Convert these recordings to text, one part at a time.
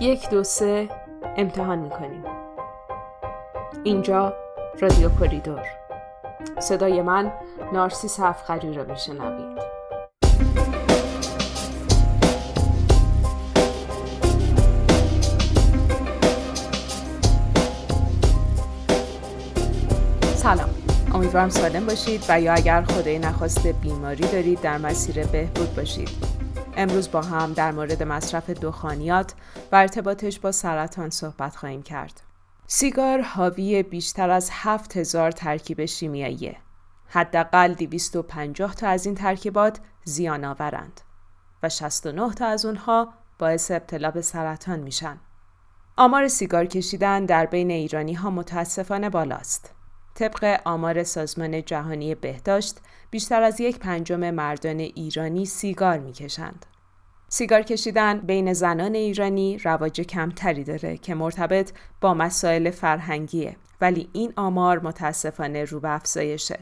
یک دو سه امتحان می‌کنیم. اینجا رادیو کوریدور. صدای من نارسیس افخری را میشنوید. سلام. امیدوارم سالم باشید و یا اگر خدای نخواسته بیماری دارید در مسیر بهبود باشید. امروز با هم در مورد مصرف دخانیات و ارتباطش با سرطان صحبت خواهیم کرد. سیگار حاوی بیشتر از 7000 ترکیب شیمیاییه. حداقل 250 تا از این ترکیبات زیان آورند و 69 تا از اونها باعث ابتلا به سرطان میشن. آمار سیگار کشیدن در بین ایرانی ها متاسفانه بالاست. طبق آمار سازمان جهانی بهداشت بیشتر از یک پنجم مردان ایرانی سیگار می‌کشند. سیگار کشیدن بین زنان ایرانی رواج کمتری داره که مرتبط با مسائل فرهنگیه ولی این آمار متاسفانه رو به افزایشه.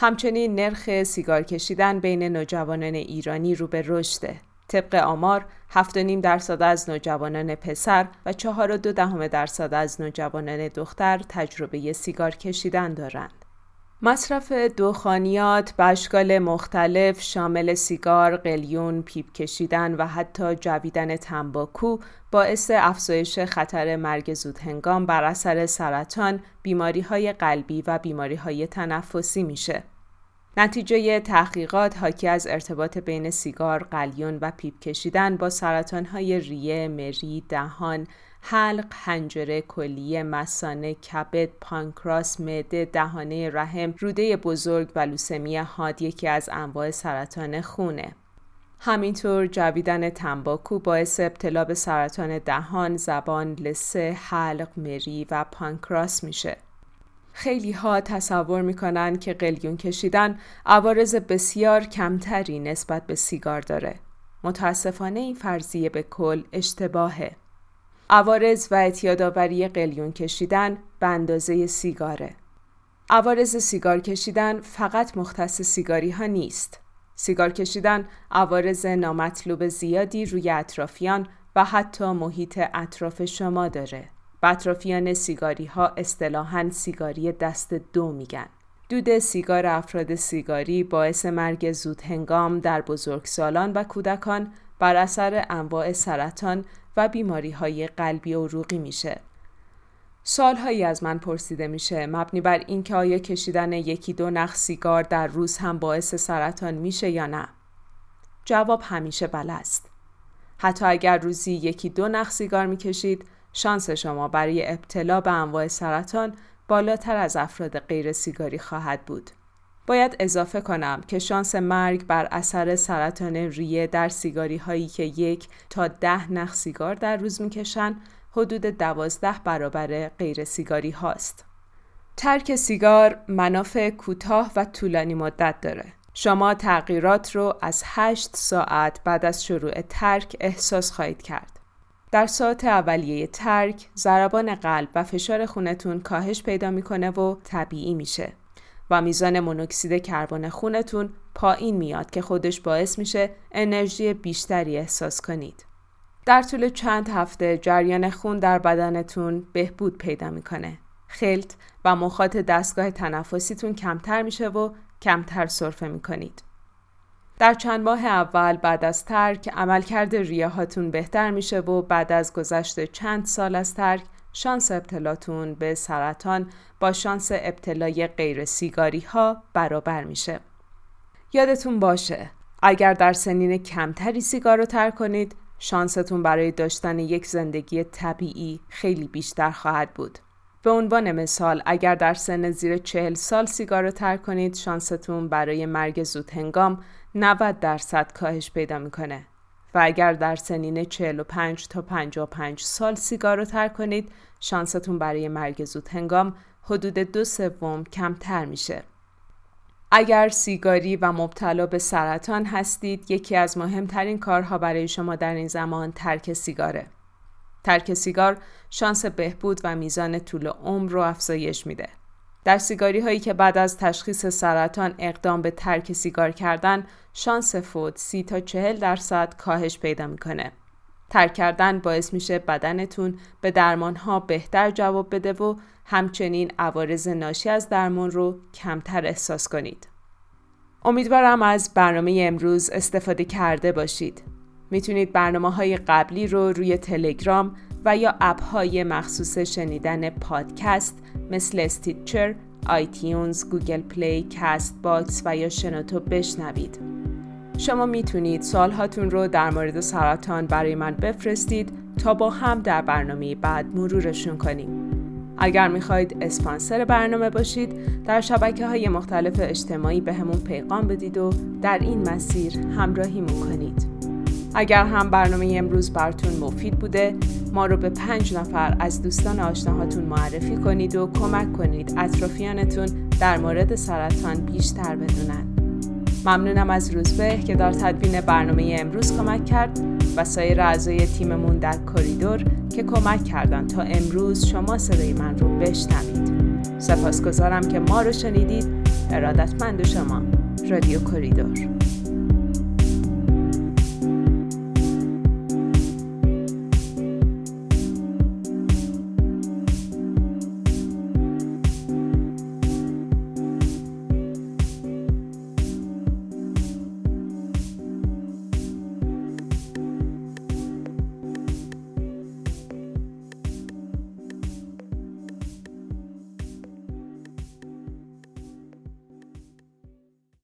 همچنین نرخ سیگار کشیدن بین نوجوانان ایرانی رو به رشده. طبق آمار 7.5 درصد از نوجوانان پسر و 4.2 درصد از نوجوانان دختر تجربه سیگار کشیدن دارند. مصرف دخانیات به اشکال مختلف شامل سیگار، قلیون، پیپ کشیدن و حتی جویدن تنباکو باعث افزایش خطر مرگ زود هنگام بر اثر سرطان، بیماری های قلبی و بیماری های تنفسی میشه. نتیجه تحقیقات حاکی از ارتباط بین سیگار، قلیون و پیپ کشیدن با سرطان های ریه، مری، دهان، حلق، حنجره، کلیه، مثانه، کبد، پانکراس، معده، دهانه رحم، روده بزرگ و لوسمی حاد یکی از انواع سرطان خونه. همینطور جویدن تنباکو باعث ابتلا به سرطان دهان، زبان، لسه، حلق، مری و پانکراس میشه. خیلی ها تصور می‌کنن که قلیون کشیدن عوارض بسیار کمتری نسبت به سیگار داره. متاسفانه این فرضیه به کل اشتباهه. عوارض و اعتیادآوری قلیون کشیدن به اندازه سیگاره. عوارض سیگار کشیدن فقط مختص سیگاری ها نیست. سیگار کشیدن عوارض نامطلوب زیادی روی اطرافیان و حتی محیط اطراف شما داره. اطرافیان سیگاری ها اصطلاحاً سیگاری دست دو میگن. دود سیگار افراد سیگاری باعث مرگ زود هنگام در بزرگسالان و کودکان بر اثر انواع سرطان و بیماری های قلبی و روغی میشه. سالهایی از من پرسیده میشه مبنی بر اینکه آیا کشیدن یکی دو نخ سیگار در روز هم باعث سرطان میشه یا نه؟ جواب همیشه بله است. حتی اگر روزی یکی دو نخ سیگار می‌کشید شانس شما برای ابتلا به انواع سرطان بالاتر از افراد غیر سیگاری خواهد بود. باید اضافه کنم که شانس مرگ بر اثر سرطان ریه در سیگاری هایی که یک تا ده نخ سیگار در روز می‌کشن حدود دوازده برابر غیر سیگاری هاست. ترک سیگار منافع کوتاه و طولانی مدت داره. شما تغییرات رو از 8 ساعت بعد از شروع ترک احساس خواهید کرد. در ساعت اولیه ترک ضربان قلب و فشار خونتون کاهش پیدا می‌کنه و طبیعی میشه. و میزان مونوکسید کربن خونتون پایین میاد که خودش باعث میشه انرژی بیشتری احساس کنید. در طول چند هفته جریان خون در بدنتون بهبود پیدا می‌کنه. خلط و مخاط دستگاه تنفسیتون کمتر میشه و کمتر سرفه می‌کنید. در چند ماه اول بعد از ترک عملکرد ریه هاتون بهتر میشه و بعد از گذشت چند سال از ترک شانس ابتلاتون به سرطان با شانس ابتلای غیر سیگاری ها برابر میشه. یادتون باشه اگر در سنین کمتری سیگار رو ترک کنید شانستون برای داشتن یک زندگی طبیعی خیلی بیشتر خواهد بود. به عنوان مثال اگر در سن زیر چهل سال سیگار رو ترک کنید شانستون برای مرگ زود هنگام 90 درصد کاهش پیدا می‌کنه و اگر در سنین 45 تا 55 سال سیگار رو ترک کنید شانستون برای مرگ زود هنگام حدود دو سوم کمتر میشه. اگر سیگاری و مبتلا به سرطان هستید یکی از مهمترین کارها برای شما در این زمان ترک سیگاره. ترک سیگار شانس بهبود و میزان طول عمر رو افزایش میده. در سیگاری هایی که بعد از تشخیص سرطان اقدام به ترک سیگار کردن شانس فوت سی تا چهل درصد کاهش پیدا می‌کنه. ترک کردن باعث میشه بدنتون به درمان ها بهتر جواب بده و همچنین عوارض ناشی از درمان رو کمتر احساس کنید. امیدوارم از برنامه امروز استفاده کرده باشید. می‌تونید برنامه های قبلی رو روی تلگرام و یا app های مخصوص شنیدن پادکست مثل Stitcher، iTunes، Google Play، CastBox و یا شنوتو بشنوید. شما می‌تونید سوالهاتون رو در مورد سرطان برای من بفرستید تا با هم در برنامه بعد مرورشون کنیم. اگر می‌خواهید اسپانسر برنامه باشید در شبکه های مختلف اجتماعی بهمون پیغام بدید و در این مسیر همراهی کنید. اگر هم برنامه امروز براتون مفید بوده ما رو به پنج نفر از دوستان آشناهاتون معرفی کنید و کمک کنید اطرافیانتون در مورد سرطان بیشتر بدونن. ممنونم از روزبه که در تدوین برنامه امروز کمک کرد و سایر اعضای تیممون در کریدور که کمک کردن تا امروز شما صدای من رو بشنوید. سپاسگزارم که ما رو شنیدید. ارادتمند شما رادیو کریدور.